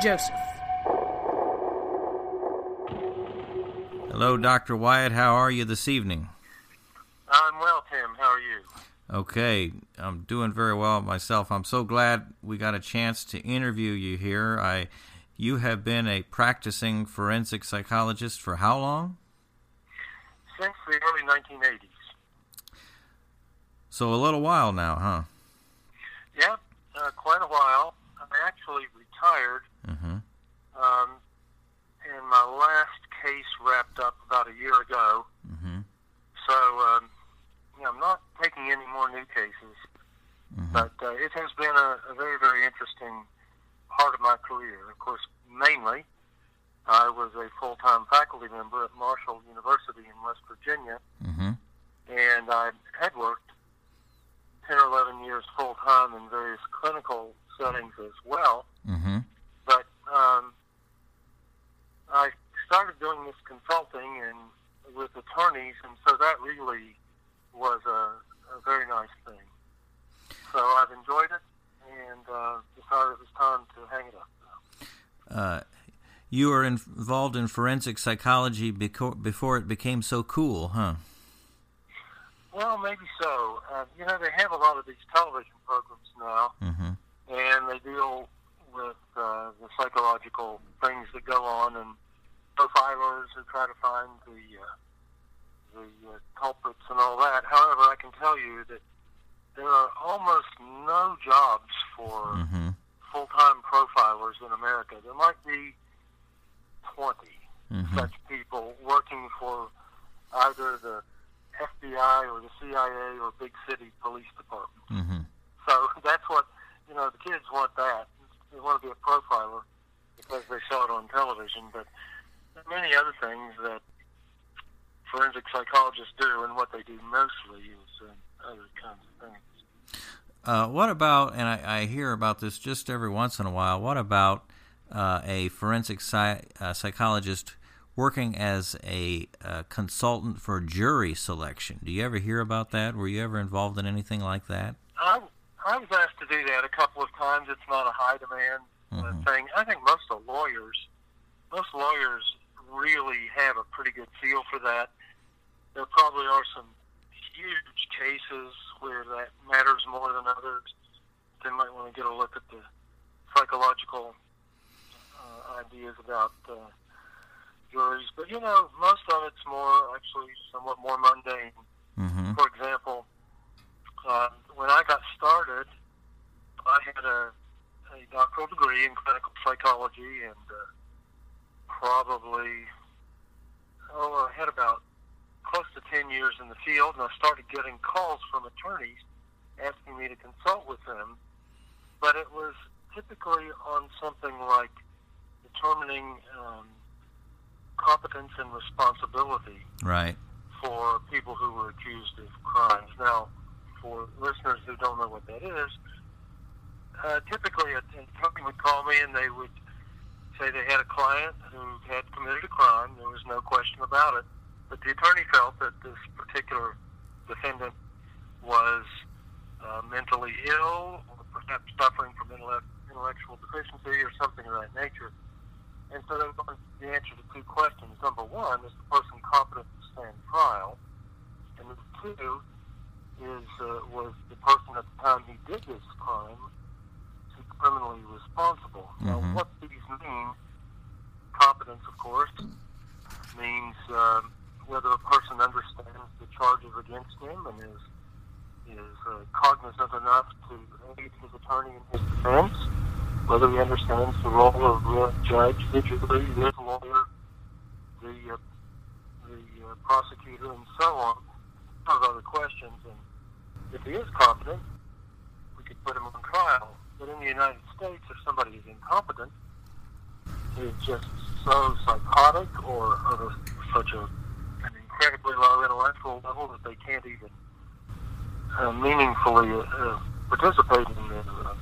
Joseph. Hello, Dr. Wyatt. How are you this evening? I'm well, Tim. How are you? Okay, I'm doing very well myself. I'm so glad we got a chance to interview you here. I, you have been a practicing forensic psychologist for how long? Since the early 1980s. So a little while now, huh? Yeah, uh, quite a while. I'm actually retired, Mm-hmm. um, and my last case wrapped up about a year ago. Mm-hmm. So, um, you know, I'm not taking any more new cases, Mhm. but uh, it has been a, a very, very interesting part of my career. Of course, mainly, I was a full-time faculty member at Marshall University in West Virginia, Mm-hmm. and I had worked 10 or 11 years full time in various clinical settings as well. Mm-hmm. Um, I started doing this consulting and with attorneys, and so that really was a, a very nice thing. So I've enjoyed it and uh, decided it was time to hang it up. Uh, you were involved in forensic psychology beco- before it became so cool, huh? Well, maybe so. Uh, you know, they have a lot of these television programs now. Mm-hmm. and they deal with uh, the psychological things that go on and profilers who try to find the uh, the uh, culprits and all that. However, I can tell you that there are almost no jobs for Mm-hmm. full-time profilers in America. There might be 20 Mm-hmm. such people working for either the FBI or the CIA or big city police department. Mm-hmm. So that's what you know. The kids want that. They want to be a profiler because they saw it on television. But there are many other things that forensic psychologists do, and what they do mostly is uh, other kinds of things. Uh, what about, and I, I hear about this just every once in a while, what about uh, a forensic psy- uh, psychologist working as a uh, consultant for jury selection? Do you ever hear about that? Were you ever involved in anything like that? I I was asked to do that a couple of times. It's not a high demand uh, Mhm. thing. I think most of lawyers, most lawyers really have a pretty good feel for that. There probably are some huge cases where that matters more than others. They might want to get a look at the psychological uh, ideas about uh, juries. But you know, most of it's more actually somewhat more mundane. Mm-hmm. For example, uh, when I got started, I had a, a doctoral degree in clinical psychology and uh, probably, oh, I had about close to 10 years in the field, and I started getting calls from attorneys asking me to consult with them. But it was typically on something like determining um, competence and responsibility Right. for people who were accused of crimes. Now, for listeners who don't know what that is, uh, typically a- an attorney would call me and they would say they had a client who had committed a crime. There was no question about it. But the attorney felt that this particular defendant was uh, mentally ill or perhaps suffering from intellectual deficiency or something of that nature. And so they wanted the answer to two questions. Number one, is the person competent to stand trial? And number two, is uh, was the person at the time he did this crime criminally responsible? Now, Mhm. what these mean, competence, of course, means um, whether a person understands the charges against him and is is uh, cognizant enough to aid his attorney in his defense, whether he understands the role of uh, judge, the jury, the lawyer, the uh, the uh, prosecutor, and so on. A lot of other questions, and if he is competent, we could put him on trial. But in the United States, if somebody is incompetent, is just so psychotic or of a, such a, an incredibly low intellectual level that they can't even uh, meaningfully uh, participate in the uh,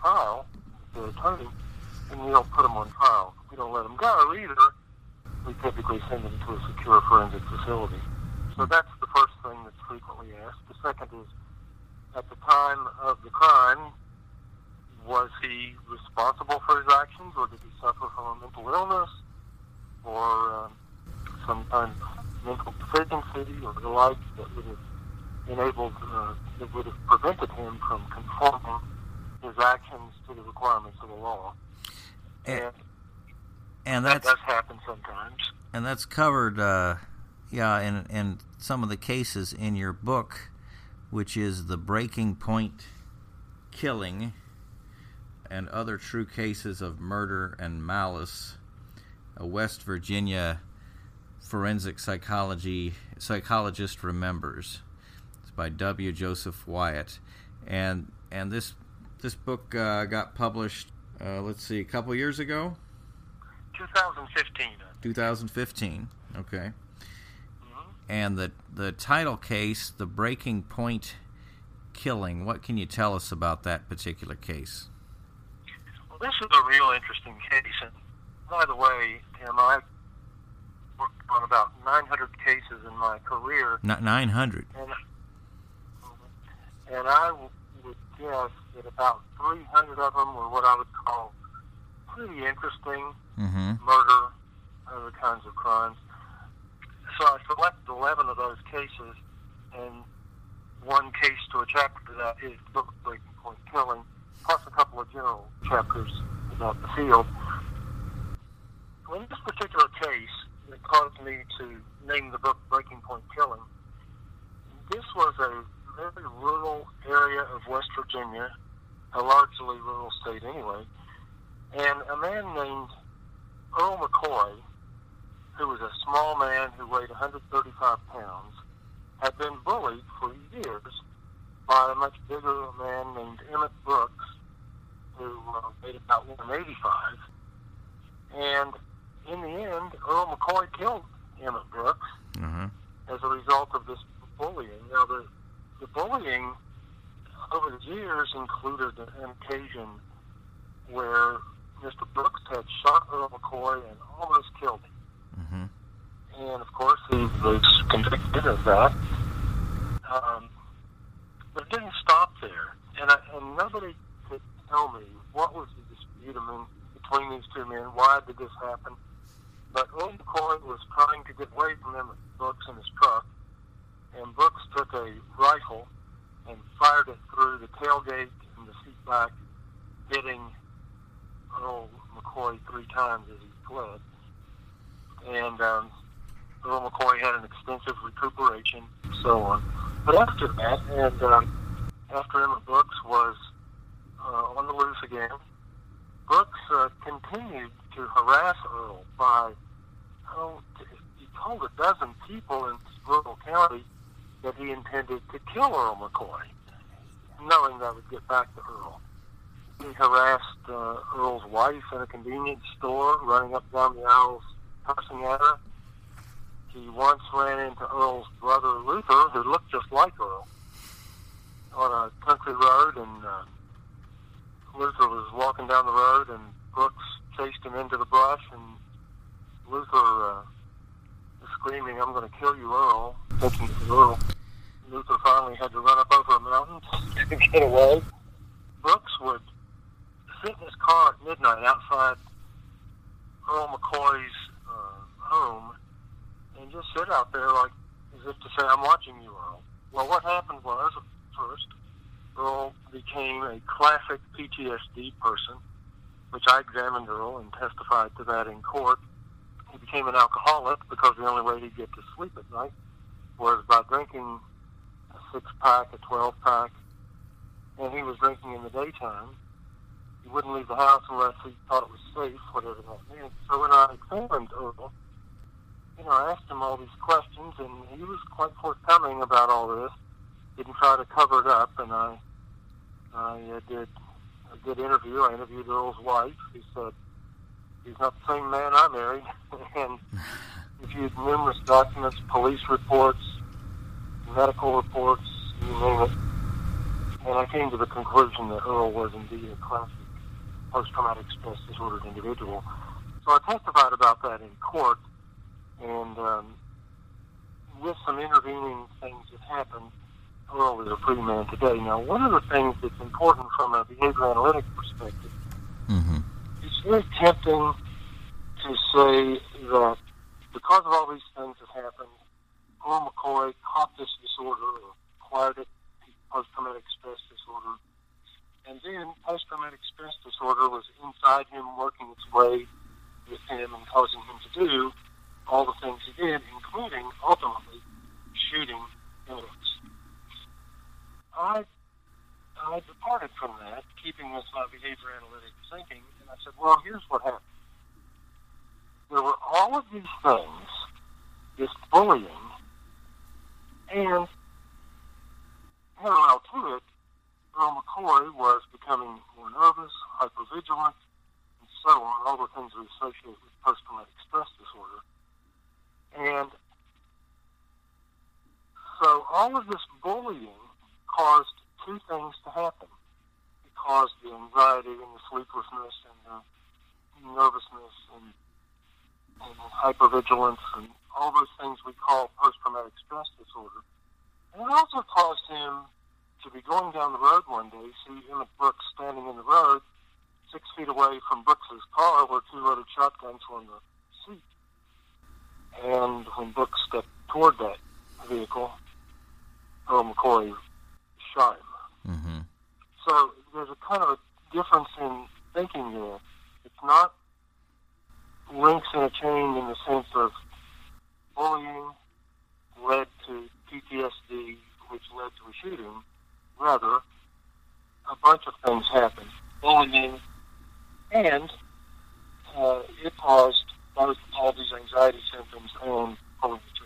trial, the attorney, and we don't put them on trial. We don't let them go either. We typically send them to a secure forensic facility. So that's the first thing that's frequently asked. The second is, at the time of the crime, was he responsible for his actions, or did he suffer from a mental illness, or um, some kind of mental deficiency, or the like that would have enabled, uh, that would have prevented him from conforming his actions to the requirements of the law. And, and that does happen sometimes. And that's covered, uh, yeah, in in some of the cases in your book, which is the breaking point killing and other true cases of murder and malice. A West Virginia forensic psychology psychologist remembers. It's by W. Joseph Wyatt, and and this this book uh, got published. Uh, let's see, a couple years ago. 2015. 2015. Okay. Mm-hmm. And the the title case, the breaking point killing. What can you tell us about that particular case? Well, this is a real interesting case. And by the way, Tim, I worked on about 900 cases in my career. Not 900. And, and I would guess that about 300 of them were what I would call pretty interesting mm-hmm. murder, other kinds of crimes. So I selected 11 of those cases, and one case to a chapter that is book breaking point killing, plus a couple of general chapters about the field. In this particular case, that caused me to name the book Breaking Point Killing, this was a very rural area of West Virginia, a largely rural state anyway, and a man named Earl McCoy, who was a small man who weighed 135 pounds, had been bullied for years by a much bigger man named Emmett Brooks, who uh, weighed about 185. And in the end, Earl McCoy killed Emmett Brooks mm-hmm. as a result of this bullying. Now, the, the bullying over the years included an occasion where Mr. Brooks had shot Earl McCoy and almost killed him. Mm-hmm. And of course, he was convicted of that. Um, but it didn't stop there. And, I, and nobody tell me what was the dispute between these two men. Why did this happen? But Earl McCoy was trying to get away from them Brooks in his truck. And Brooks took a rifle and fired it through the tailgate and the seat back, hitting Earl McCoy three times as he fled. And um, Earl McCoy had an extensive recuperation, so on. But after that, and um, after Emmett Brooks was uh, on the loose again, Brooks uh, continued to harass Earl by, oh, he told a dozen people in rural county that he intended to kill Earl McCoy, knowing that would get back to Earl. He harassed uh, Earl's wife in a convenience store, running up down the aisles, cussing at her. He once ran into Earl's brother Luther, who looked just like Earl, on a country road, and uh, Luther was walking down the road, and Brooks chased him into the brush, and Luther uh, was screaming, "I'm going to kill you, Earl!" Thinking it was Earl. Luther finally had to run up over a mountain to get away. Brooks would sit in his car at midnight outside Earl McCoy's uh, home and just sit out there like as if to say, I'm watching you, Earl. Well, what happened was, first, Earl became a classic PTSD person, which I examined Earl and testified to that in court. He became an alcoholic because the only way he'd get to sleep at night was by drinking a six pack, a 12 pack, and he was drinking in the daytime. He wouldn't leave the house unless he thought it was safe, whatever that meant. So when I examined Earl, you know, I asked him all these questions, and he was quite forthcoming about all this. Didn't try to cover it up, and I, I uh, did a good interview. I interviewed Earl's wife. He said he's not the same man I married, and reviewed numerous documents, police reports, medical reports, you name it. And I came to the conclusion that Earl was indeed a classic post-traumatic stress disordered individual. So I testified about that in court, and um, with some intervening things that happened, Earl is a free man today. Now, one of the things that's important from a behavior analytic perspective, Mm-hmm. it's very tempting to say that because of all these things that happened, Earl McCoy caught this disorder or acquired it, post-traumatic stress disorder, and then post-traumatic stress disorder was inside him, working its way with him and causing him to do all the things he did, including ultimately shooting Alex. I I departed from that, keeping with my behavior analytic thinking, and I said, well, here's what happened. There were all of these things, this bullying, and parallel to it, Earl McCoy was becoming more nervous, hypervigilant, and so on, all the things we associate with post-traumatic stress disorder. And so all of this bullying caused two things to happen. It caused the anxiety and the sleeplessness and the nervousness and, and hypervigilance and all those things we call post-traumatic stress disorder. And it also caused him to be going down the road one day, see Emmett Brooks standing in the road, six feet away from Brooks's car where two loaded shotguns were in the seat. And when Brooks stepped toward that vehicle, Earl McCoy shot. Mm-hmm. So there's a kind of a difference in thinking there. It's not links in a chain in the sense of bullying led to PTSD, which led to a shooting. Rather, a bunch of things happened. Bullying and uh, it caused both all these anxiety symptoms and pulling the trigger.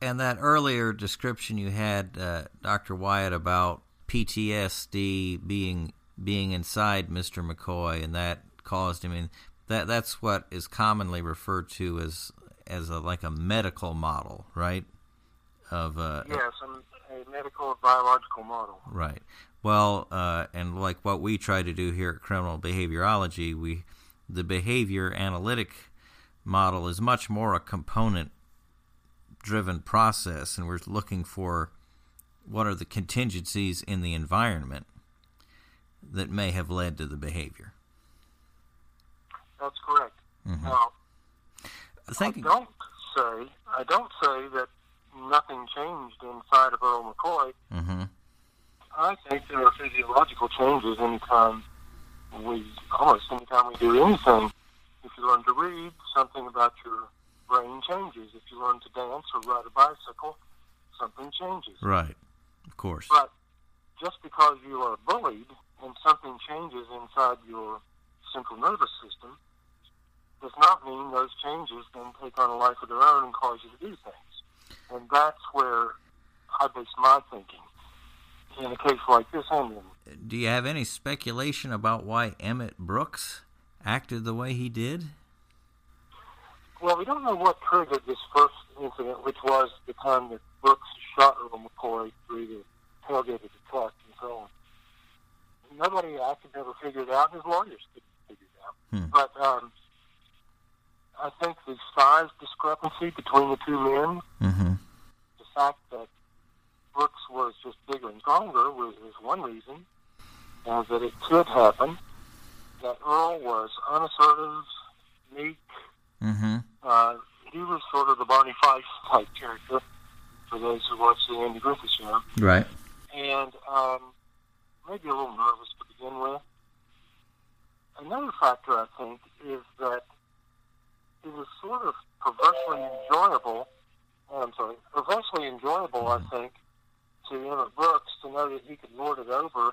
And that earlier description you had, uh, Dr. Wyatt, about PTSD being being inside Mr. McCoy, and that caused him. I mean, that that's what is commonly referred to as as a like a medical model, right? Of uh, Yes, and a medical biological model. Right. Well, uh, and like what we try to do here at Criminal Behaviorology, we the behavior analytic model is much more a component driven process, and we're looking for what are the contingencies in the environment that may have led to the behavior. That's correct. Mhm. Now, Thinking, I don't say I don't say that nothing changed inside of Earl McCoy. hmm I think there are physiological changes anytime we almost anytime we do anything. If you learn to read, something about your brain changes. If you learn to dance or ride a bicycle, something changes. right, of course, But just because you are bullied and something changes inside your central nervous system does not mean those changes then take on a life of their own and cause you to do things. And that's where I base my thinking in a case like this in do you have any speculation about why Emmett Brooks acted the way he did? Well, we don't know what triggered this first incident, which was the time that Brooks shot Earl McCoy through the tailgate of the truck and so on. Nobody, I could never figure it out. His lawyers couldn't figure it out. Hmm. But um, I think the size discrepancy between the two men, Mm-hmm. the fact that Brooks was just bigger and stronger was, was one reason uh, that it could happen. That Earl was unassertive, meek, Mm-hmm. Uh, he was sort of the Barney Fife type character for those who watch the Andy Griffith Show, Right. and um, maybe a little nervous to begin with. Another factor, I think, is that it was sort of perversely enjoyable. oh, I'm sorry, perversely enjoyable, I think, to Emmett Brooks to know that he could lord it over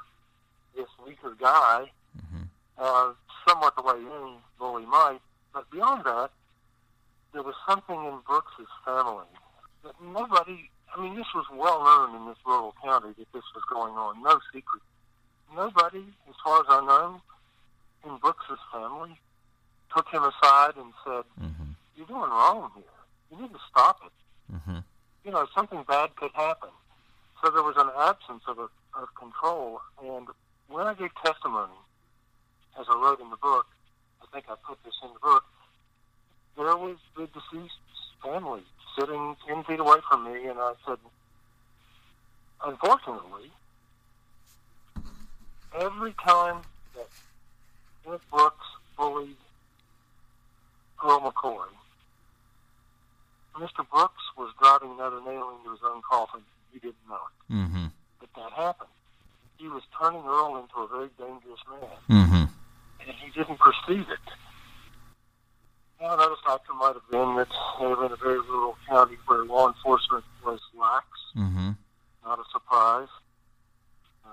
this weaker guy, Mhm. uh, somewhat the way any bully might. But beyond that, there was something in Brooks's family that nobody. I mean, this was well known in this rural county that this was going on. No secret. Nobody, as far as I know, in Brooks's family took him aside and said, Mm-hmm. "You're doing wrong here. You need to stop it. Mm-hmm. You know, something bad could happen." So there was an absence of a, of control. And when I gave testimony, as I wrote in the book, I think I put this in the book. There was the deceased's family sitting ten feet away from me, and I said, unfortunately, every time that Ed Brooks bullied Earl McCoy, Mr. Brooks was driving another nail into his own coffin. He didn't know it. Mm-hmm. But that happened. He was turning Earl into a very dangerous man, Mm-hmm. and he didn't perceive it. Now, another factor have been a very rural county where law enforcement was lax. Mm-hmm. Not a surprise. Uh,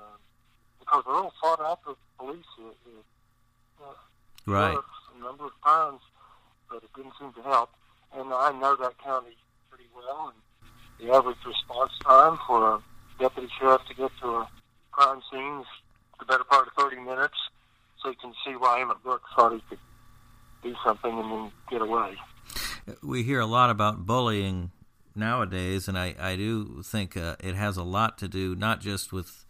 because Earl fought out the police uh, uh, Right. sheriffs a number of times, but it didn't seem to help. And I know that county pretty well. And the average response time for a deputy sheriff to get to a crime scene is the better part of 30 minutes. So you can see why Emmett Brooks thought he could do something and then get away. We hear a lot about bullying nowadays, and I, I do think uh, it has a lot to do not just with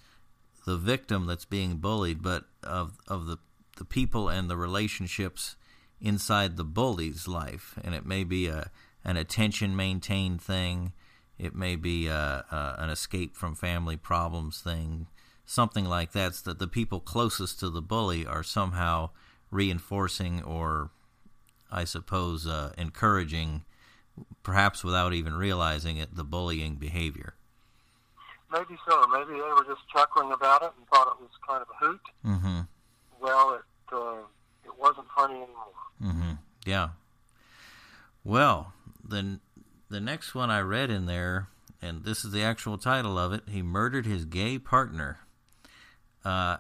the victim that's being bullied, but of of the the people and the relationships inside the bully's life. And it may be a an attention maintained thing, it may be a, a, an escape from family problems thing, something like that. So that the people closest to the bully are somehow reinforcing or I suppose, uh, encouraging, perhaps without even realizing it, the bullying behavior. Maybe so. Maybe they were just chuckling about it and thought it was kind of a hoot. Mm-hmm. Well, it uh, it wasn't funny anymore. Mm-hmm. Yeah. Well, the the next one I read in there, and this is the actual title of it. He murdered his gay partner. Uh,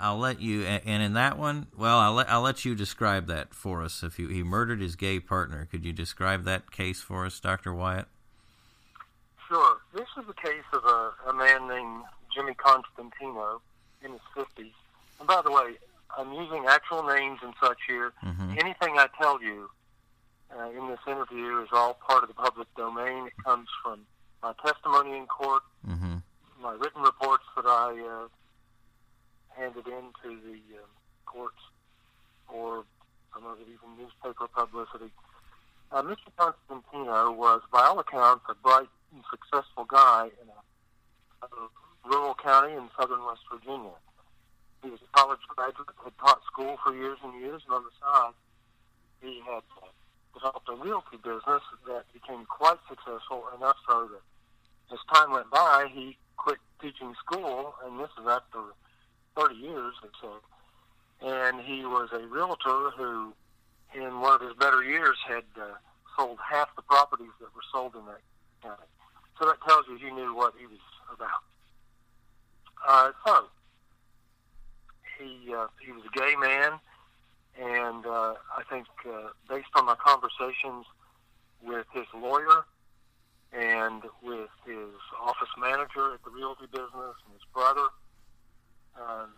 I'll let you, and in that one, well, I'll let I'll let you describe that for us. If you he murdered his gay partner, could you describe that case for us, Doctor Wyatt? Sure. This is a case of a, a man named Jimmy Constantino in his 50s. And by the way, I'm using actual names and such here. Mhm. Anything I tell you uh, in this interview is all part of the public domain. It comes from my testimony in court, Mm-hmm. my written reports that I uh, handed in to the um, courts, or some of it even newspaper publicity. Uh, Mr. Constantino was, by all accounts, a bright and successful guy in a, a rural county in southern West Virginia. He was a college graduate, had taught school for years and years, and on the side, he had uh, developed a realty business that became quite successful, enough so that as time went by, he quit teaching school, and this is after 30 years or so. And he was a realtor who, in one of his better years, had uh, sold half the properties that were sold in that county. So that tells you he knew what he was about. Uh, so he uh, he was a gay man, and uh, I think uh, based on my conversations with his lawyer and with his office manager at the realty business and his brother, um,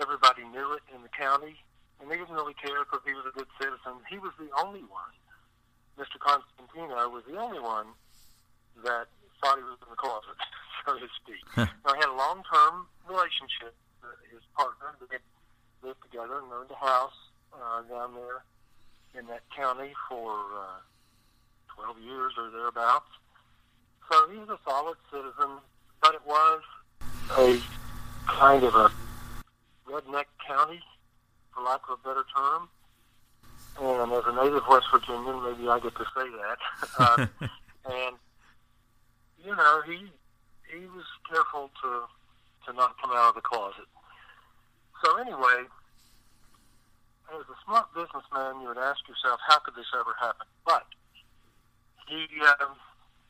everybody knew it in the county, and they didn't really care because he was a good citizen. He was the only one. Mr. Constantino was the only one that thought he was in the closet, so to speak. now, he had a long-term relationship with his partner. They had lived together and owned a house uh, down there in that county for uh, 12 years or thereabouts. So he was a solid citizen, but it was a kind of a redneck county, for lack of a better term. And as a native West Virginian, maybe I get to say that. uh, and you know, he he was careful to to not come out of the closet. So anyway, as a smart businessman, you would ask yourself, how could this ever happen? But he um,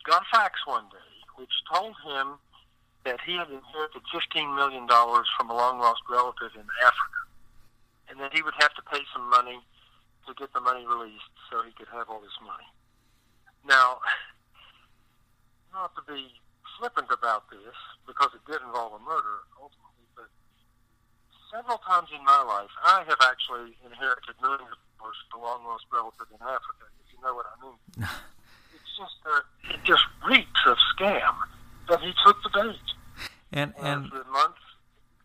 got a fax one day which told him that he had inherited $15 million from a long lost relative in Africa, and that he would have to pay some money to get the money released so he could have all this money. Now, not to be flippant about this, because it did involve a murder ultimately, but several times in my life, I have actually inherited millions of dollars from a long lost relative in Africa, if you know what I mean. it's just that it just reeks of scam. But he took the bait. And And months,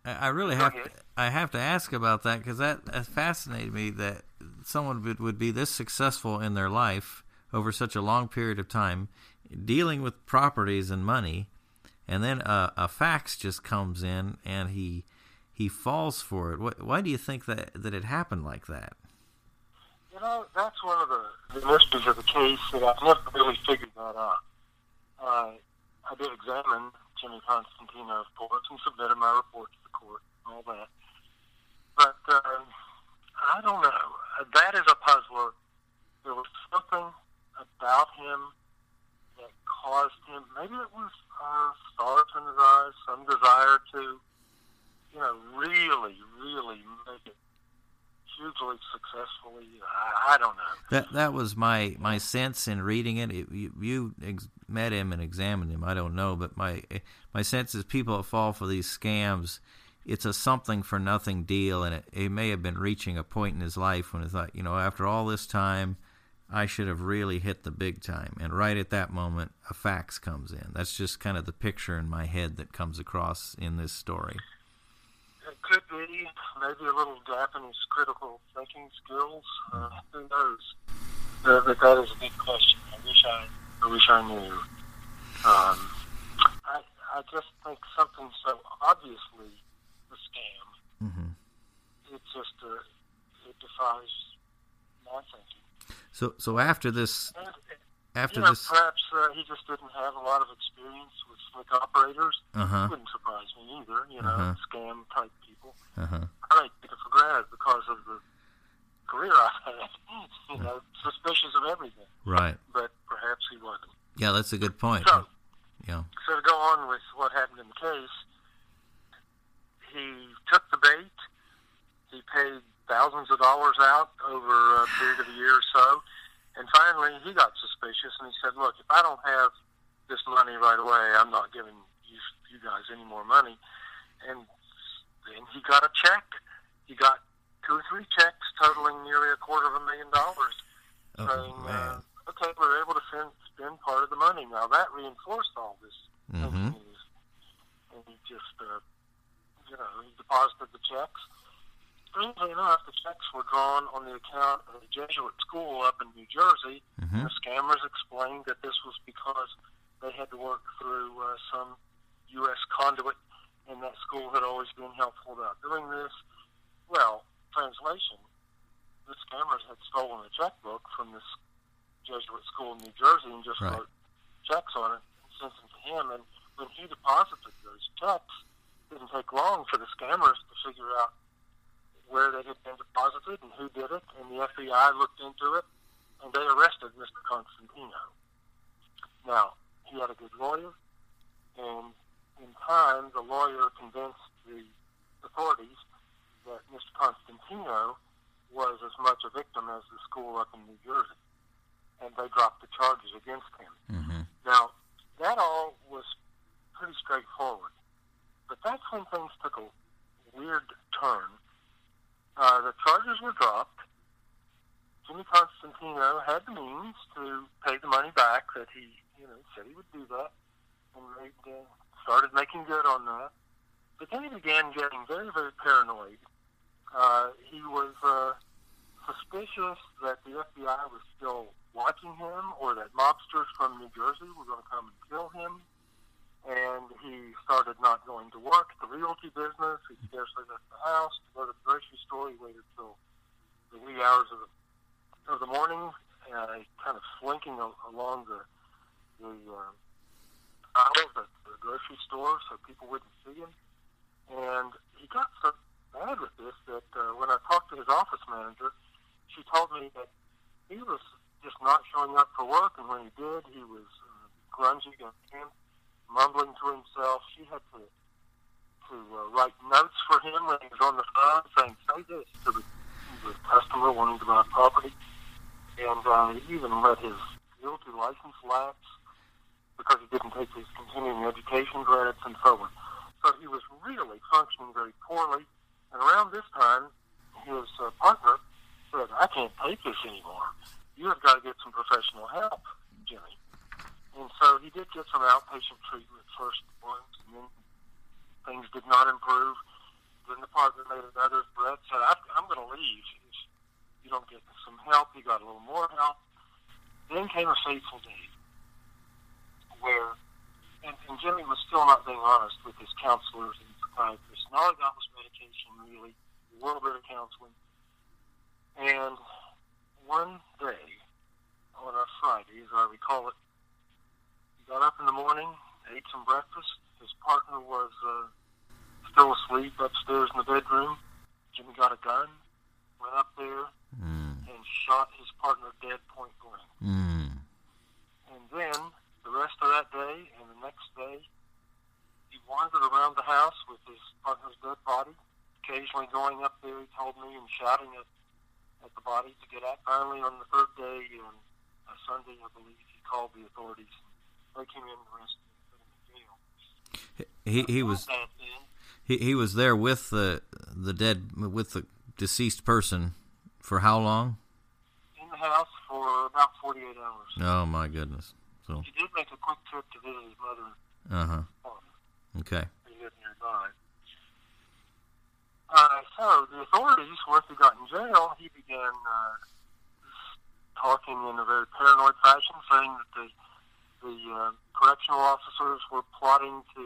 I really have ahead. I have to ask about that because that, that fascinated me that someone would, would be this successful in their life over such a long period of time, dealing with properties and money, and then a, a fax just comes in, and he he falls for it. What, why do you think that that it happened like that? You know, that's one of the, the mysteries of the case that I've never really figured that out. Uh, I did examine Jimmy Constantino, of course, and submitted my report to the court and all that. But um, I don't know. That is a puzzler. There was something about him that caused him. Maybe it was uh, stars in his eyes, some desire to, you know, really, really make it hugely successfully. I, I don't know. That that was my my sense in reading it. it you you ex- met him and examined him. I don't know, but my my sense is people that fall for these scams. It's a something for nothing deal, and it, it may have been reaching a point in his life when he thought, you know, after all this time, I should have really hit the big time. And right at that moment, a fax comes in. That's just kind of the picture in my head that comes across in this story. It could be maybe a little gap in his critical thinking skills. Uh, who knows? Uh, but that is a big question. I wish I, I wish I knew. Um, I, I just think something so obviously a scam. Mm-hmm. It just uh, it defies my thinking. So, so after this, And, after you know, this, perhaps uh, he just didn't have a lot of experience with slick operators. uh huh, Wouldn't surprise me either. You know, Uh-huh. scam type people. uh huh, I might take it for granted because of the career I've had. You know, suspicious of everything. right, But perhaps he wasn't. yeah, that's a good point. So, Yeah, so to go on with what happened in the case, he took the bait. He paid thousands of dollars out over a period of a year or so. And finally, he got suspicious and he said, Look, if I don't have this money right away, I'm not giving you, you guys any more money. And then he got a check. He got two or three checks totaling nearly a quarter of a million dollars oh saying, man, uh, okay, we're able to spend, spend part of the money. Now, that reinforced all this mm-hmm. And he just, uh, you know, he deposited the checks. Strangely enough, the checks were drawn on the account of a Jesuit school up in New Jersey. mm-hmm, The scammers explained that this was because they had to work through uh, some U.S. conduit, and that school had always been helpful about doing this. Well, translation, the scammers had stolen a checkbook from this Jesuit school in New Jersey and just Right. wrote checks on it and sent them to him. And when he deposited those checks, it didn't take long for the scammers to figure out where they had been deposited and who did it. And the FBI looked into it, and they arrested Mr. Constantino. Now, he had a good lawyer, and in time, the lawyer convinced the authorities that Mr. Constantino was as much a victim as the school up in New Jersey, and they dropped the charges against him. mm-hmm, Now, that all was pretty straightforward, but that's when things took a weird turn. Uh, the charges were dropped. Jimmy Constantino had the means to pay the money back that he, you know, said he would do that, and they uh, started making good on that. But then he began getting very, very paranoid. Uh, he was uh, suspicious that the FBI was still watching him or that mobsters from New Jersey were going to come and kill him. And he started not going to work, the realty business. He scarcely left the house to go to the grocery store. He waited till the wee hours of the, of the morning, uh, kind of slinking a, along the, the uh, aisles at the grocery store so people wouldn't see him. And he got so bad with this that uh, when I talked to his office manager, she told me that he was just not showing up for work, and when he did, he was uh, grungy and mumbling to himself. She had to to uh, write notes for him when he was on the phone, saying "Say this" to the, the customer wanting to buy property, and uh, he even let his realty license lapse because he didn't take his continuing education credits and so on. So he was really functioning very poorly. And around this time, his uh, partner said, I can't take this anymore. You have got to get some professional help, Jimmy. And so he did get some outpatient treatment first once, and then things did not improve. Then the partner made another threat, said, I'm going to leave if you don't get some help. He got a little more help. Then came a fateful day where and, and Jimmy was still not being honest with his counselors and psychiatrists. And all he got was medication, really, a little bit of counseling. And one day, on a Friday, as I recall it, got up in the morning, ate some breakfast. His partner was uh, still asleep upstairs in the bedroom. Jimmy got a gun, went up there, Mm. and shot his partner dead point blank. Mm. And then the rest of that day and the next day, he wandered around the house with his partner's dead body, occasionally going up there, he told me, and shouting at, at the body to get out. Finally, on the third day, on a Sunday, I believe, he called the authorities. They came in and arrested him, put him in jail. He he was he, he was there with the the dead with the deceased person for how long? in the house for about 48 hours. Oh my goodness. So He did make a quick trip to visit his mother uh huh. Okay. He lived nearby. Uh, so the authorities, once he got in jail, he began uh, talking in a very paranoid fashion, saying that the the uh, correctional officers were plotting to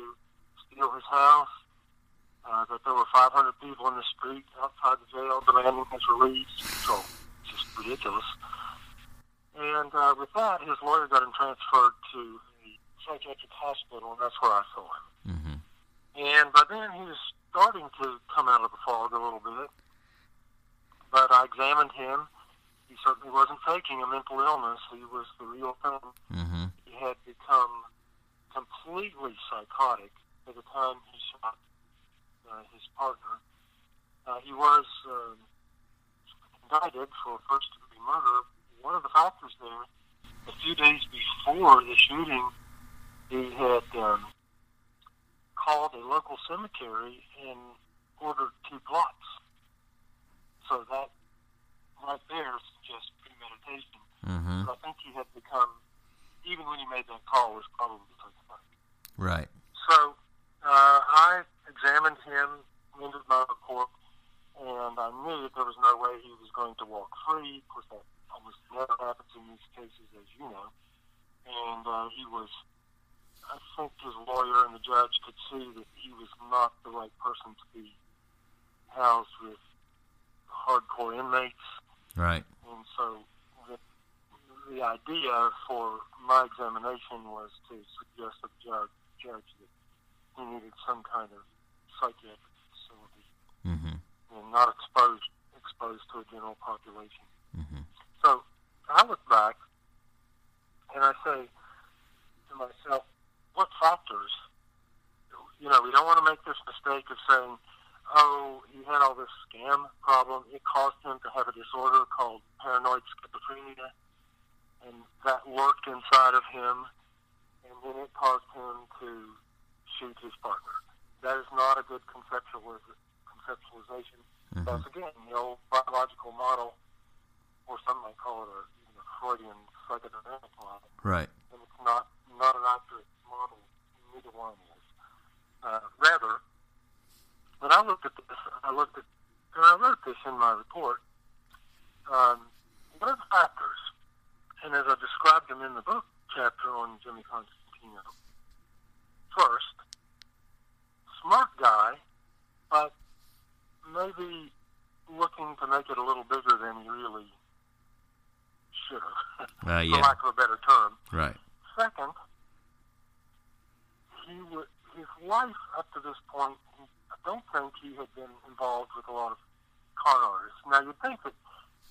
steal his house. Uh, that there were 500 people in the street outside the jail demanding his release. So, just ridiculous. And uh, with that, his lawyer got him transferred to the psychiatric hospital, and that's where I saw him. Mm-hmm. And by then he was starting to come out of the fog a little bit. But I examined him. He certainly wasn't faking a mental illness. He was the real thing. Mm-hmm. He had become completely psychotic by the time he shot uh, his partner. Uh, he was um, indicted for first degree murder. One of the factors there, a few days before the shooting, he had um, called a local cemetery and ordered two plots. So that right there suggests premeditation. Mm-hmm. But I think he had become, even when he made that call, was probably. Right. So uh, I examined him, rendered my report, and I knew that there was no way he was going to walk free. Of course, that almost never happens in these cases, as you know. And uh, he was, I think his lawyer and the judge could see that he was not the right person to be housed with hardcore inmates. Right. And so the, idea for my examination was to suggest to the judge, judge that he needed some kind of psychiatric facility Mm-hmm. and not exposed exposed to a general population. Mm-hmm. So I look back and I say to myself, what factors? You know, we don't want to make this mistake of saying, oh, he had all this scam problem. It caused him to have a disorder called paranoid schizophrenia, and that worked inside of him, and then it caused him to shoot his partner. That is not a good conceptualiz- conceptualization. That's again the old biological model, or some might call it a Freudian psychodynamic model, Right. and it's not not an accurate model. Neither one is. Uh, rather, when I looked at this, I looked at, and I wrote this in my report. Um, what are the factors? And as I described them in the book chapter on Jimmy Constantino, first, smart guy, but maybe looking to make it a little bigger than he really should have, Uh, for lack of a better term. Right. Second, he his life up to this point, I don't think he had been involved with a lot of con artists. Now, you'd think that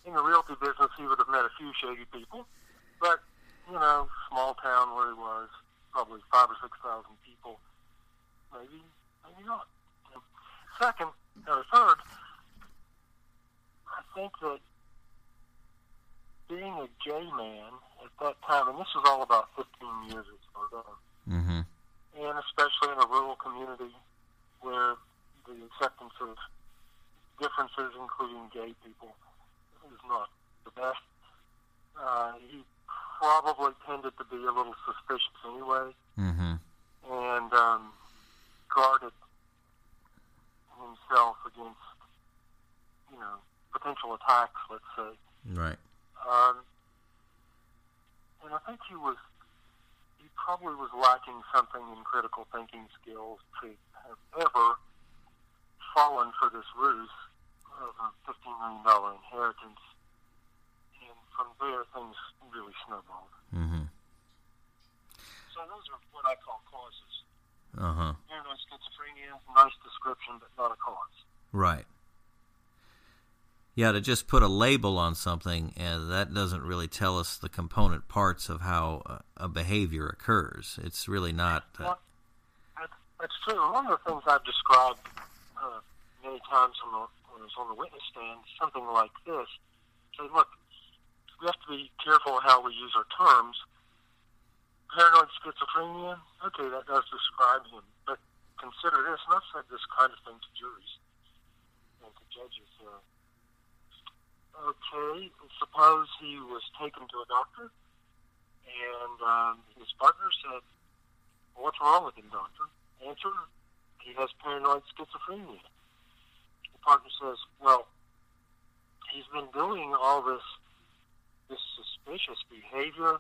in the realty business he would have met a few shady people, but, you know, small town where he was, probably five or six thousand people, maybe, maybe not. Second, or third, I think that being a gay man at that time, and this was all about 15 years or so ago, Mm-hmm. and especially in a rural community where the acceptance of differences, including gay people, is not the best. Uh, he probably tended to be a little suspicious anyway, Mm-hmm. and um, guarded himself against, you know, potential attacks, let's say. Right. Um, and I think he was he probably was lacking something in critical thinking skills to have ever fallen for this ruse of a $15 million inheritance. And from there, things really snowballed. Mm-hmm. So those are what I call causes. Uh huh. Paranoid schizophrenia, nice description, but not a cause. Right. Yeah, to just put a label on something, and that doesn't really tell us the component parts of how a, a behavior occurs. It's really not. Uh, Well, that's, that's true. One of the things I've described uh, many times on the, when I was on the witness stand, something like this. Say, look, we have to be careful how we use our terms. Paranoid schizophrenia, okay, that does describe him. But consider this, and I've said this kind of thing to juries and to judges. Uh, okay, suppose he was taken to a doctor, and um, his partner said, What's wrong with him, doctor? Answer, he has paranoid schizophrenia. Partner says, well, he's been doing all this this suspicious behavior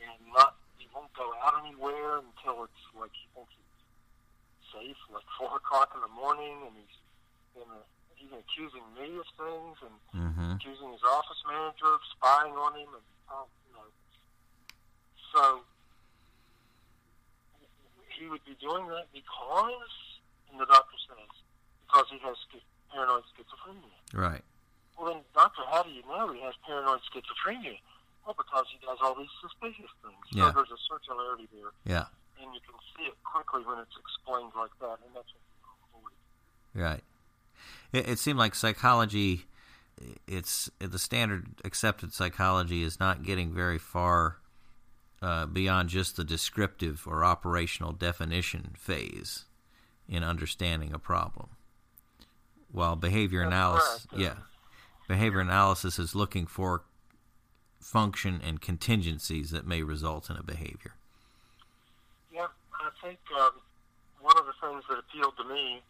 and not he won't go out anywhere until it's like he thinks it's safe, like four o'clock in the morning, and he's gonna even accusing me of things and mm-hmm. accusing his office manager of spying on him, and oh, you know. So he would be doing that because, and the doctor says, because he has paranoid schizophrenia. Right. Well, then, doctor, how do you know he has paranoid schizophrenia? Well, because he does all these suspicious things. Yeah. So there's a circularity there, Yeah. and you can see it quickly when it's explained like that, and that's what want to avoid. Right. It, it seemed like psychology, it's the standard accepted psychology is not getting very far uh, beyond just the descriptive or operational definition phase in understanding a problem. While behavior That's analysis, correct, yeah, behavior analysis is looking for function and contingencies that may result in a behavior. Yeah, I think um, one of the things that appealed to me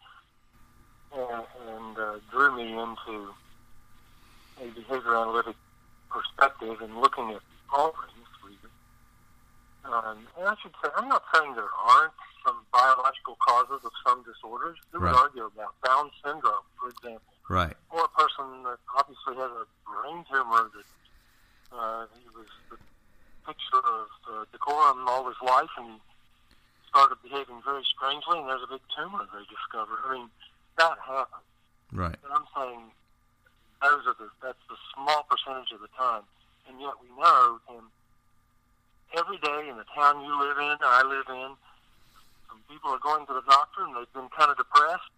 uh, and uh, drew me into a behavior analytic perspective and looking at all things. Um, and I should say, I'm not saying there aren't some biological causes of some disorders. You Right. would argue about Down syndrome, for example, Right. or a person that obviously has a brain tumor that uh, he was the picture of uh, decorum all his life, and he started behaving very strangely, and there's a big tumor they discovered. I mean, that happens. Right. But I'm saying those are the that's the small percentage of the time, and yet we know Tim, every day in the town you live in, I live in, some people are going to the doctor and they've been kind of depressed,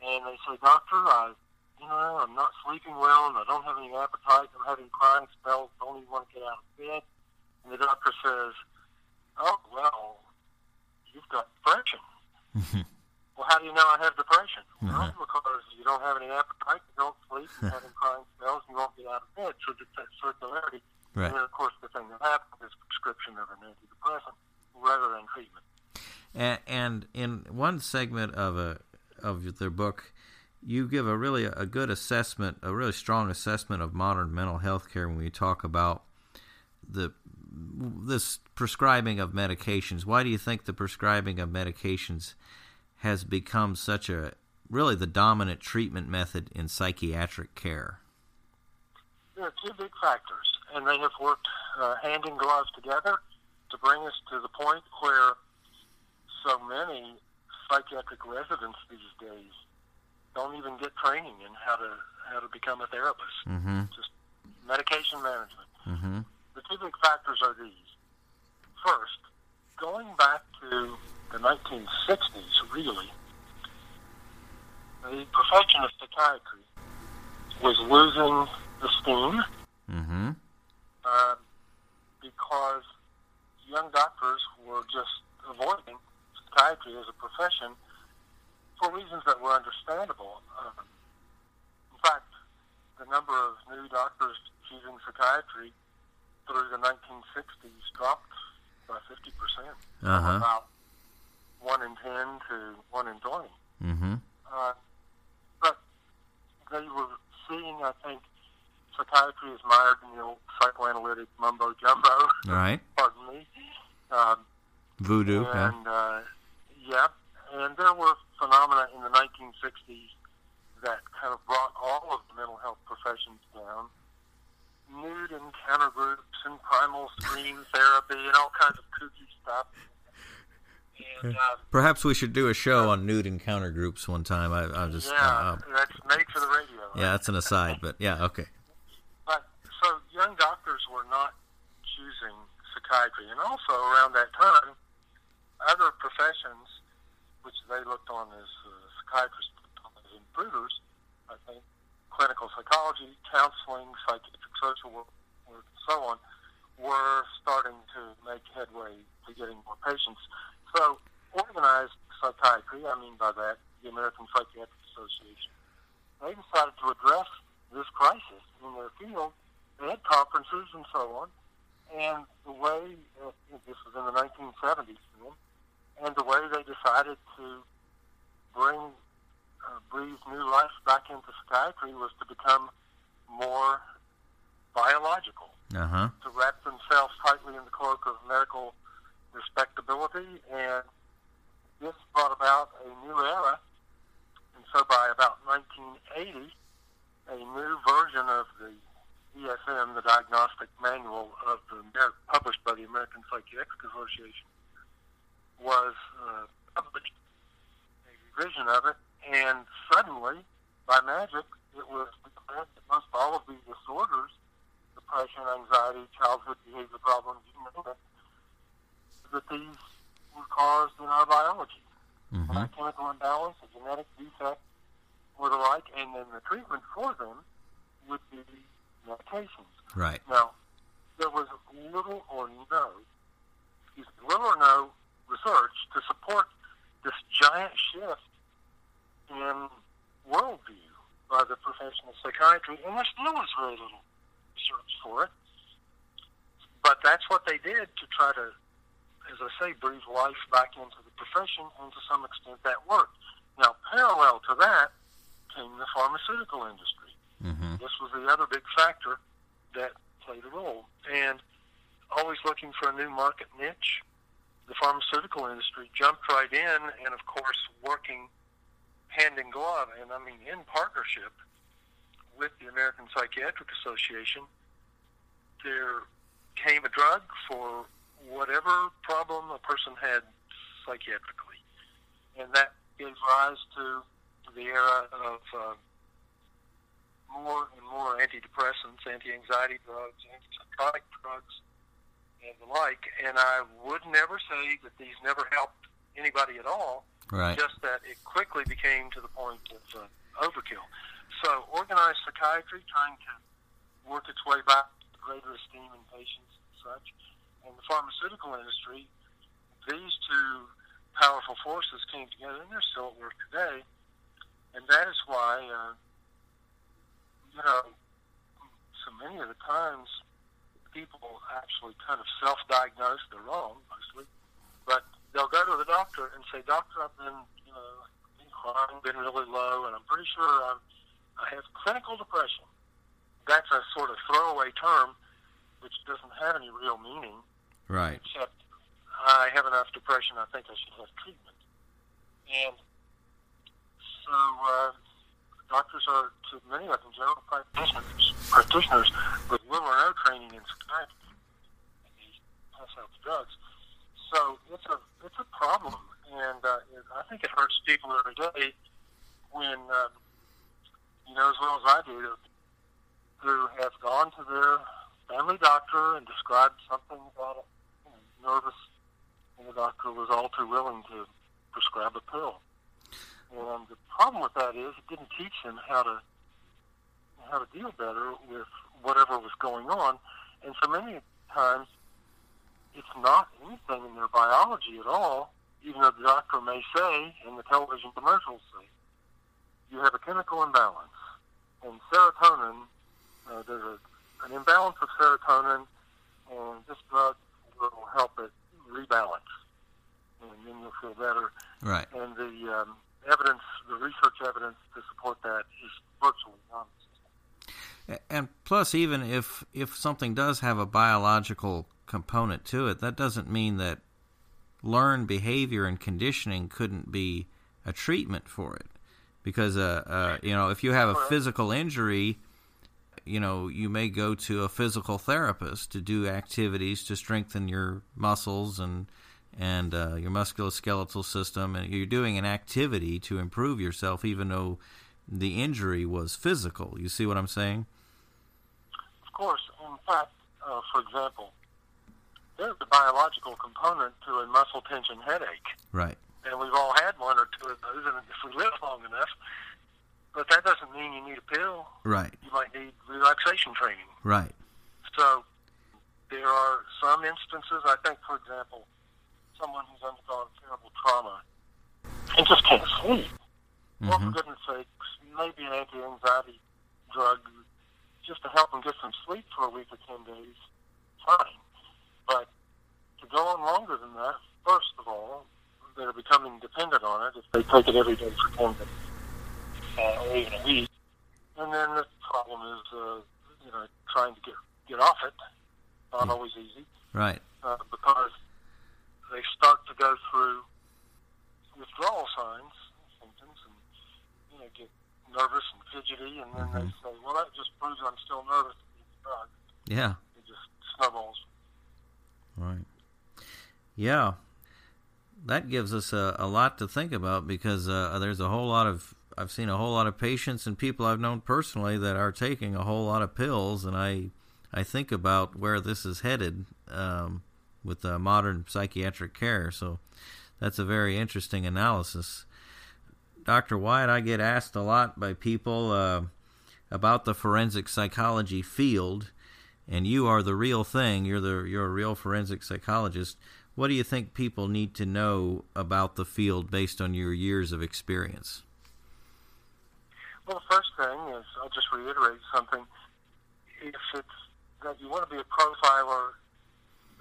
and they say, "Doctor, I, you know, I'm not sleeping well, and I don't have any appetite. I'm having crying spells. Don't even want to get out of bed." And the doctor says, "Oh well, you've got depression." Well, how do you know I have depression? Mm-hmm. Well, because you don't have any appetite, you don't sleep, you're having crying spells, you won't get out of bed. So it's that circularity. Right. And then, of course, the thing that happens is prescription of an antidepressant rather than treatment. And, and in one segment of a of their book, you give a really a good assessment, a really strong assessment of modern mental health care when we talk about the this prescribing of medications. Why do you think the prescribing of medications has become such a really the dominant treatment method in psychiatric care? There are two big factors, and they have worked uh, hand in glove together to bring us to the point where so many psychiatric residents these days don't even get training in how to how to become a therapist. Mm-hmm. Just medication management. Mm-hmm. The two big factors are these. First, going back to the 1960s, really, the profession of psychiatry was losing the steam Mm-hmm. uh, because young doctors were just avoiding psychiatry as a profession for reasons that were understandable. Um, in fact, the number of new doctors choosing psychiatry through the 1960s dropped by 50%, from Uh-huh. about 1 in 10 to 1 in 20. Mm-hmm. Uh, but they were seeing, I think, psychiatry is mired in the old psychoanalytic mumbo jumbo. Right. Pardon me. Um, Voodoo. yeah. and uh, yeah, and there were phenomena in the 1960s that kind of brought all of the mental health professions down. Nude encounter groups and primal scream therapy and all kinds of kooky stuff. And, uh, Perhaps we should do a show on nude encounter groups one time. I, I'll just. yeah, uh, uh, that's made for the radio. right? yeah, that's an aside, but yeah, okay. But so young doctors were not choosing psychiatry, and also around that time, other professions, which they looked on as uh, psychiatrists as intruders, I think, clinical psychology, counseling, psychiatric social work, work, and so on, were starting to make headway to getting more patients. So organized psychiatry, I mean by that the American Psychiatric Association, they decided to address this crisis in their field. They had conferences and so on, and the way uh, this was in the 1970s, then, and the way they decided to bring uh, breathe new life back into psychiatry was to become more biological, Uh huh. to wrap themselves tightly in the cloak of medical respectability, and this brought about a new era. And so, by about 1980, a new version of the DSM, the Diagnostic Manual of the published by the American Psychiatric Association, was uh, published. A revision of it, and suddenly, by magic, it was declared that most all of these disorders, depression, anxiety, childhood behavior problems, you name it, that these were caused in our biology hmm biochemical imbalance, a genetic defect, or the like, and then the treatment for them would be medications. Right. Now, there was little or no, excuse me, little or no research to support this giant shift in worldview by the profession of psychiatry, and there still is very little research for it. But that's what they did to try to, as I say, breathe life back into the profession, and to some extent that worked. Now, parallel to that came the pharmaceutical industry. hmm This was the other big factor that played a role. And always looking for a new market niche, the pharmaceutical industry jumped right in, and of course, working hand in glove, and I mean in partnership with the American Psychiatric Association, there came a drug for whatever problem a person had psychiatrically. And that gave rise to the era of uh, more and more antidepressants, anti-anxiety drugs, antipsychotic drugs, and the like. And I would never say that these never helped anybody at all, Right. just that it quickly became to the point of uh, overkill. So organized psychiatry trying to work its way back to greater esteem in patients and such, and the pharmaceutical industry, these two powerful forces came together, and they're still at work today. And that is why, uh, you know, so many of the times people actually kind of self-diagnose. They're wrong, mostly, but they'll go to the doctor and say, "Doctor, I've been, you know, been crying, been really low, and I'm pretty sure I'm, I have clinical depression." That's a sort of throwaway term, which doesn't have any real meaning Right. except I have enough depression. I think I should have treatment. And so uh, doctors are, to many of them, general practitioners, practitioners with little or no training in psychiatry, and they pass out the drugs. So it's a it's a problem, and uh, I think it hurts people every day when um, you know as well as I do who have gone to their family doctor and described something about it, you know, nervous, and the doctor was all too willing to prescribe a pill. And the problem with that is it didn't teach them how to how to deal better with whatever was going on. And so many times it's not anything in their biology at all, even though the doctor may say and the television commercials say, you have a chemical imbalance. And serotonin, uh, there's a, an imbalance of serotonin, and this drug will help it rebalance. And then you'll feel better. Right. And the um, evidence, the research evidence to support that is virtually non-existent. And plus, even if if something does have a biological component to it, that doesn't mean that learned behavior and conditioning couldn't be a treatment for it. Because, uh, uh, you know, if you have a physical injury, you know, you may go to a physical therapist to do activities to strengthen your muscles and and uh, your musculoskeletal system, and you're doing an activity to improve yourself, even though the injury was physical. You see what I'm saying? Of course. In fact, uh, for example, there's a biological component to a muscle tension headache. Right. And we've all had one or two of those, and if we live long enough, but that doesn't mean you need a pill. Right. You might need relaxation training. Right. So there are some instances, I think, for example, someone who's undergone terrible trauma and just can't sleep. Well, for goodness sakes, maybe an anti-anxiety drug just to help them get some sleep for a week or 10 days, fine. But to go on longer than that, first of all, they're becoming dependent on it if they take it every day for 10 days uh, or even a week. And then the problem is, uh, you know, trying to get get off it. Not always easy. Right. Uh, because they start to go through withdrawal signs, symptoms, and you know get nervous and fidgety, and then they say, "Well, that just proves I'm still nervous." Yeah. it just snowballs. Right. Yeah. That gives us a, a lot to think about because uh, there's a whole lot of I've seen a whole lot of patients and people I've known personally that are taking a whole lot of pills, and I I think about where this is headed um, with uh, modern psychiatric care. So that's a very interesting analysis. Dr. Wyatt, I get asked a lot by people uh, about the forensic psychology field, and you are the real thing. You're the you're a real forensic psychologist. What do you think people need to know about the field based on your years of experience? Well, the first thing is I'll just reiterate something. If it's that you want to be a profiler,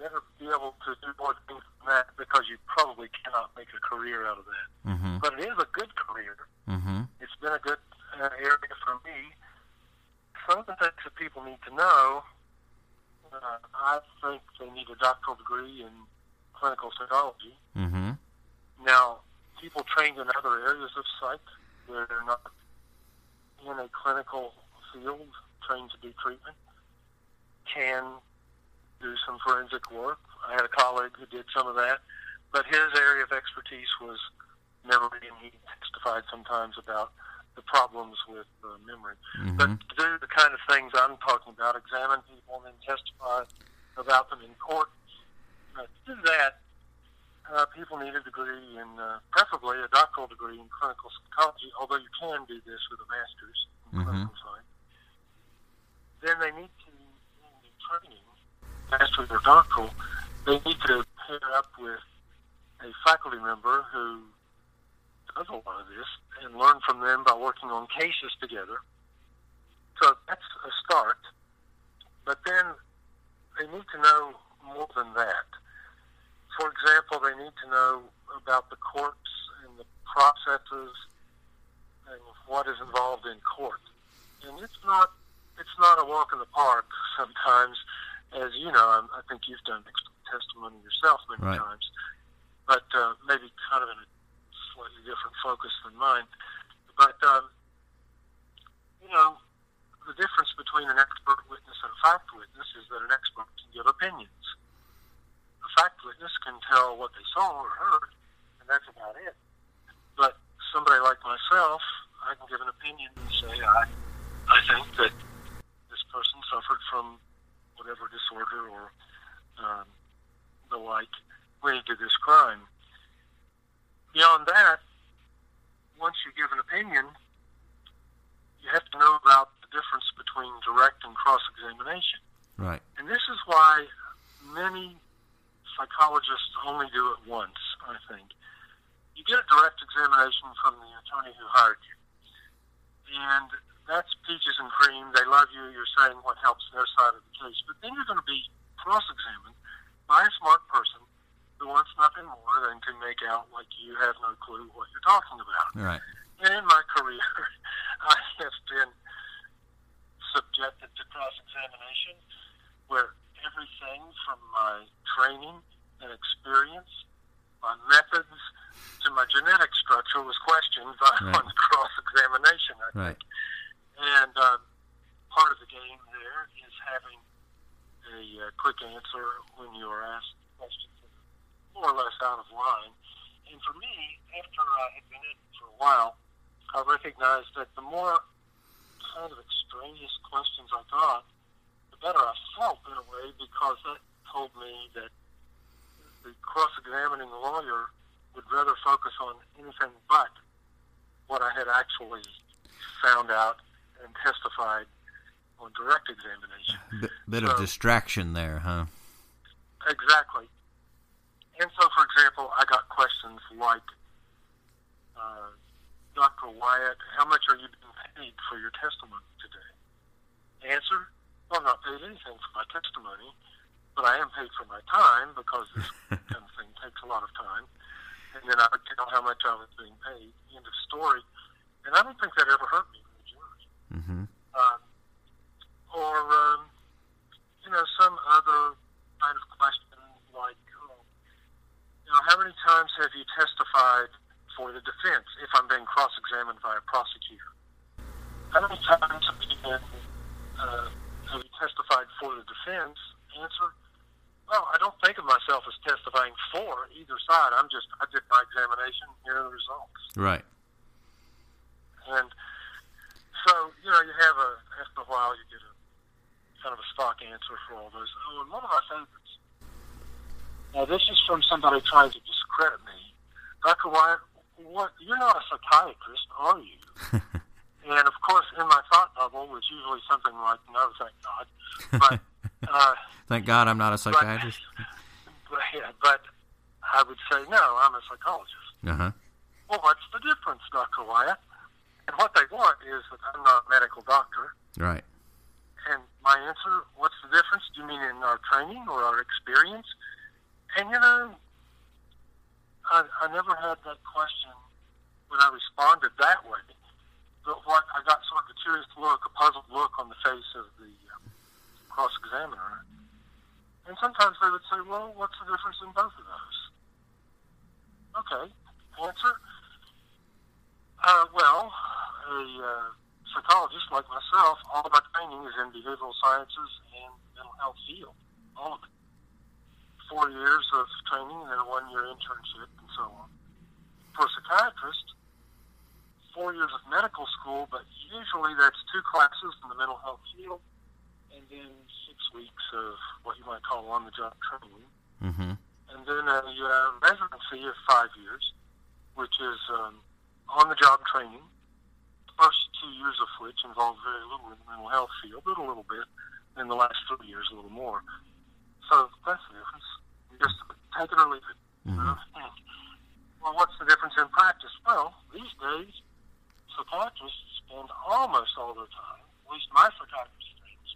better be able to do more things than that because you probably cannot make a career out of that. Mm-hmm. But it is a good career. Mm-hmm. It's been a good uh, area for me. Some of the things that people need to know, uh, I think they need a doctoral degree in clinical psychology. Mm-hmm. Now, people trained in other areas of psych where they're not in a clinical field trained to do treatment can do some forensic work. I had a colleague who did some of that, but his area of expertise was memory, and he testified sometimes about the problems with uh, memory. Mm-hmm. But to do the kind of things I'm talking about, examine people and then testify about them in court, uh, to do that, uh, people need a degree in, uh, preferably a doctoral degree in clinical psychology, although you can do this with a master's in Mhm. clinical science. Then they need to, in training, master's or doctoral, they need to pair up with a faculty member who does a lot of this and learn from them by working on cases together. So that's a start. But then they need to know more than that. For example, they need to know about the courts and the processes and what is involved in court. And it's not it's not a walk in the park sometimes, as you know. I, I think you've done testimony yourself many Right. times, but uh, maybe kind of in a slightly different focus than mine. But um, you know, the difference between an expert witness and a fact witness is that an expert can give opinions. A fact witness can tell what they saw or heard, and that's about it. But somebody like myself, I can give an opinion and say, I, I think that this person suffered from whatever disorder or um, the like when to this crime. Beyond that, once you give an opinion, you have to know about the difference between direct and cross examination. Right. And this is why many psychologists only do it once, I think. You get a direct examination from the attorney who hired you. And that's peaches and cream. They love you. You're saying what helps their side of the case. But then you're going to be cross examined by a smart person who wants nothing more than to make out like you have no clue what you're talking about. Right. And in my career, I have been subjected to cross examination where everything from my training and experience, my methods, to my genetic structure was questioned by, Right. on cross examination. I Right. think. And uh, part of the game there is having a uh, quick answer when you are asked questions more or less out of line. And for me, after I had been in for a while, I recognized that the more kind of extraneous questions I got, the better I felt in a way because that told me that the cross-examining lawyer would rather focus on anything but what I had actually found out and testified on direct examination. B- bit of distraction there, huh? Exactly. And so, for example, I got questions like, uh, Dr. Wyatt, how much are you being paid for your testimony today? Answer, well, I'm not paid anything for my testimony, but I am paid for my time because this kind of thing takes a lot of time. And then I would tell how much I was being paid. End of story. And I don't think that ever hurt me in the jury Mm-hmm. um, or um, you know some other kind of question like, you know, how many times have you testified for the defense if I'm being cross-examined by a prosecutor? How many times have you been uh, have you testified for the defense? Answer. Well, I don't think of myself as testifying for either side. I'm just I did my examination. Here are the results. Right. And so, you know, you have a, after a while, you get a kind of a stock answer for all those. Oh, and one of my favorites. Now, this is from somebody trying to discredit me. Dr. Wyatt, what, you're not a psychiatrist, are you? and of course, in my thought bubble was usually something like, no, thank God. But, uh, Thank God I'm not a psychiatrist. but, yeah, but I would say, no, I'm a psychologist. Uh huh. Well, what's the difference, Dr. Wyatt? And what they want is that I'm not a medical doctor. Right. And my answer, what's the difference? Do you mean in our training or our experience? And you know, I, I never had that question when I responded that way. But what I got sort of a curious look, a puzzled look on the face of the um, cross examiner. And sometimes they would say, well, what's the difference in both of those? Okay. Answer. Uh, well, a uh, psychologist like myself, all of my training is in the behavioral sciences and mental health field. All of it. Four years of training and then a one year internship and so on. For a psychiatrist, four years of medical school, but usually that's two classes in the mental health field and then six weeks of what you might call on the job training Mm-hmm. and then a uh, residency of five years, which is um, on-the-job training. First two years of which involve very little in the mental health field, but a little bit, and the last three years a little more. So that's the difference. You just take it or leave it. know? Well, what's the difference in practice? Well, these days, psychiatrists spend almost all their time, at least my psychiatrist friends,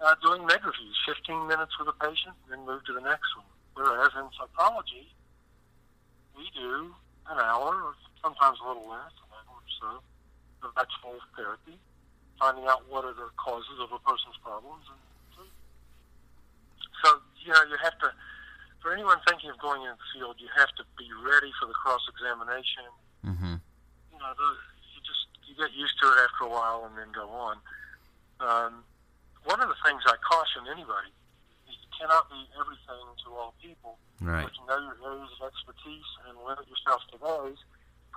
uh, doing med reviews, 15 minutes with a patient, then move to the next one. Whereas in psychology, we do an hour, or sometimes a little less, an hour or so, of actual therapy, finding out what are the causes of a person's problems. And so, you know, you have to, for anyone thinking of going into the field, you have to be ready for the cross-examination. Mm-hmm. You know, the, you just, you get used to it after a while and then go on. Um, one of the things I caution anybody is you cannot be everything to all people. Right. But you know your areas of expertise and limit yourself to those.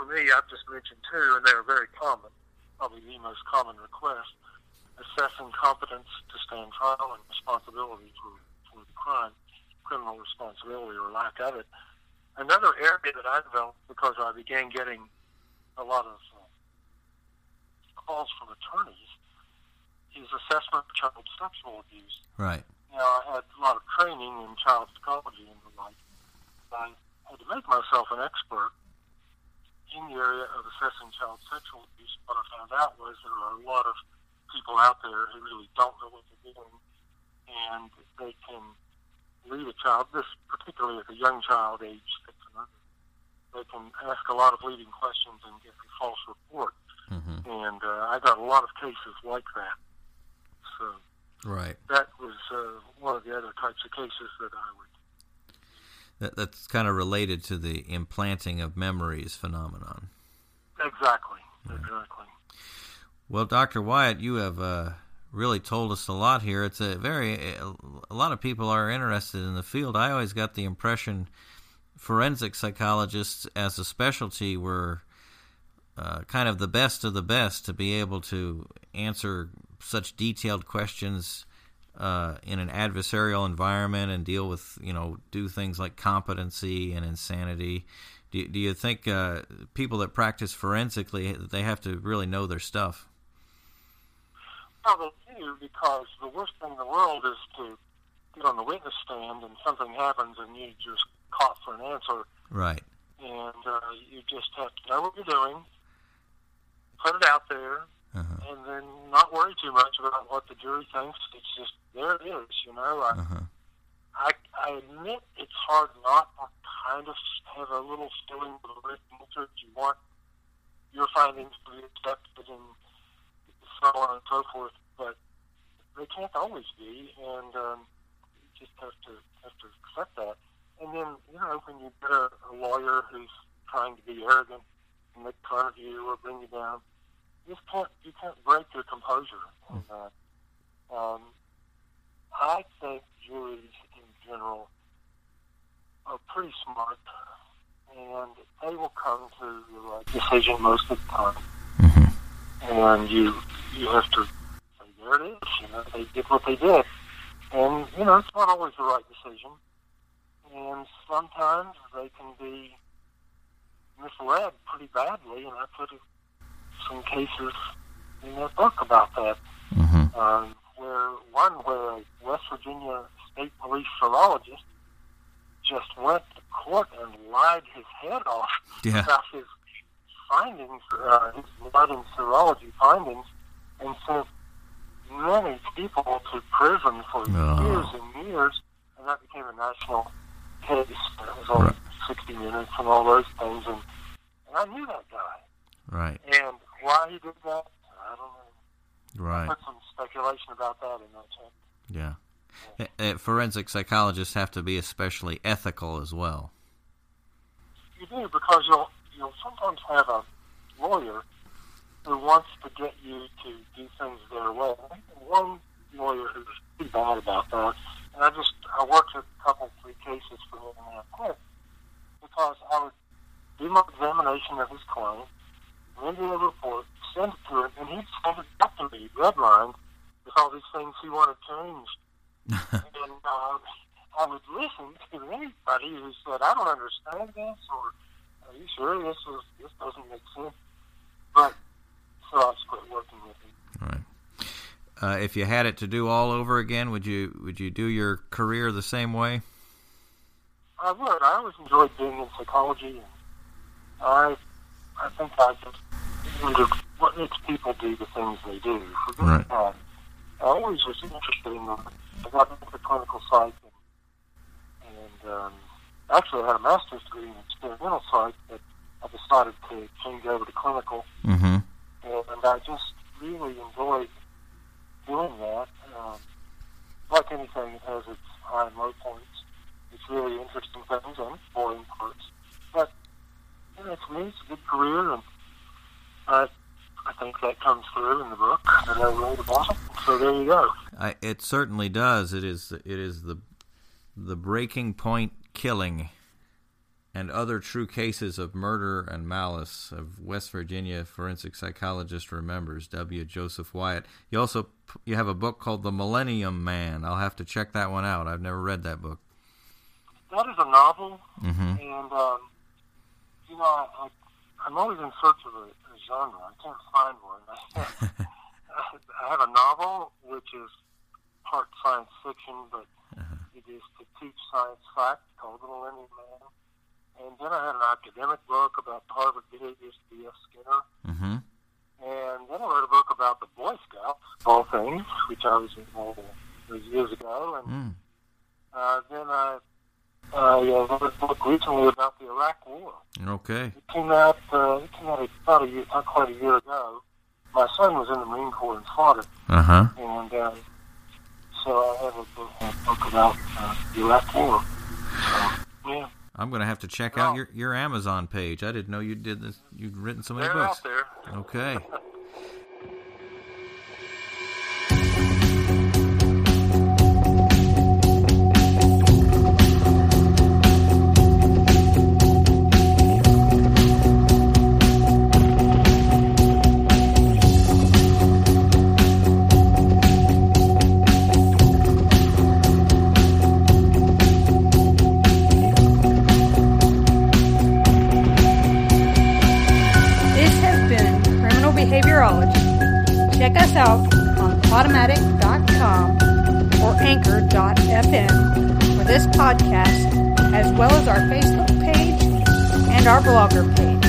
For me, I've just mentioned two, and they are very common, probably the most common request. Assessing competence to stand trial and responsibility for, for the crime, criminal responsibility or lack of it. Another area that I developed because I began getting a lot of uh, calls from attorneys is assessment of child sexual abuse. Right. Now, I had a lot of training in child psychology and the like. I had to make myself an expert in the area of assessing child sexual abuse. What I found out was there are a lot of people out there who really don't know what they're doing, and they can lead a child, this particularly at a young child, age six and under. They can ask a lot of leading questions and get a false report. Mm-hmm. And uh, I got a lot of cases like that. So Right. That was uh, one of the other types of cases that I would. That, that's kind of related to the implanting of memories phenomenon. Exactly. Exactly. Well, Dr. Wyatt, you have uh, really told us a lot here. It's a very, a lot of people are interested in the field. I always got the impression forensic psychologists as a specialty were uh, kind of the best of the best to be able to answer such detailed questions uh, in an adversarial environment and deal with, you know, do things like competency and insanity. Do, do you think uh, people that practice forensically they have to really know their stuff? Well, they do because the worst thing in the world is to get on the witness stand and something happens and you just caught for an answer. Right. And uh, you just have to know what you're doing, put it out there, uh-huh. and then not worry too much about what the jury thinks. It's just there it is, you know. I, Uh-huh. I, I admit it's hard not to kind of have a little feeling of the answer. You want your findings to be accepted and so on and so forth, but they can't always be, and um, you just have to have to accept that. And then, you know, when you get a, a lawyer who's trying to be arrogant and make fun of you or bring you down, you just can't you can't break your composure. And, uh, um, I think juries in general are pretty smart, and they will come to the right decision most of the time. And you you have to say, there it is. You know, they did what they did, and you know it's not always the right decision, and sometimes they can be misled pretty badly. And I put some cases in that book about that Mm-hmm. um, where one where a West Virginia State Police serologist just went to court and lied his head off Yeah. about his findings, uh, his blood and serology findings, and sent many people to prison for Oh. years and years, and that became a national case. It was on Right. 60 Minutes and all those things, and, and I knew that guy. Right. And why he did that, I don't know Right. put some speculation about that in that chapter. Yeah. Uh, forensic psychologists have to be especially ethical as well. You do because you'll you'll sometimes have a lawyer who wants to get you to do things their way. I think One lawyer who's pretty bad about that, and I just I worked a couple three cases for him and I quit because I would do my examination of his claim, render a report, send it to him, and he'd send it back to me redlined with all these things he wanted changed. and uh, I would listen to anybody who said, "I don't understand this," or "Are you sure this is this doesn't make sense?" But so I just quit working with him. Right. Uh, if you had it to do all over again, would you would you do your career the same way? I would. I always enjoyed being in psychology, and I I think I just wondered what makes people do the things they do. For Right. bad. I always was interested in the, I got into the clinical psych, and, and um, actually I had a master's degree in experimental psych, but I decided to change over to clinical, Mm-hmm. and I just really enjoyed doing that. Um, like anything, it has its high and low points. It's really interesting things and boring parts. But you know, to me, it's a good career, and I, I think that comes through in the book that I wrote about. So there you go. I, it certainly does. It is it is the the breaking point killing and other true cases of murder and malice of West Virginia forensic psychologist remembers W. Joseph Wyatt. You also you have a book called The Millennium Man. I'll have to check that one out. I've never read that book. That is a novel, Mm-hmm. and um, you know, I, I'm always in search of a, a genre. I can't find one. I have a novel which is part science fiction, but it is to teach science fact called The Millennium Man. And then I had an academic book about the Harvard behaviorist B.F. Skinner. Mm-hmm. And then I wrote a book about the Boy Scouts, of all things, which I was involved in years ago. And Mm. uh, then I, I uh, wrote a book recently about the Iraq War. Okay. It came out, uh, it came out about a year, not quite a year ago. My son was in the Marine Corps and fought it, Uh huh. and uh, so I have a, a book about uh, Iraq War. So, yeah. I'm going to have to check out your, your Amazon page. I didn't know you did this. You'd written so many They're books. out there. Okay. on Podomatic.com or Anchor.fm for this podcast, as well as our Facebook page and our blogger page.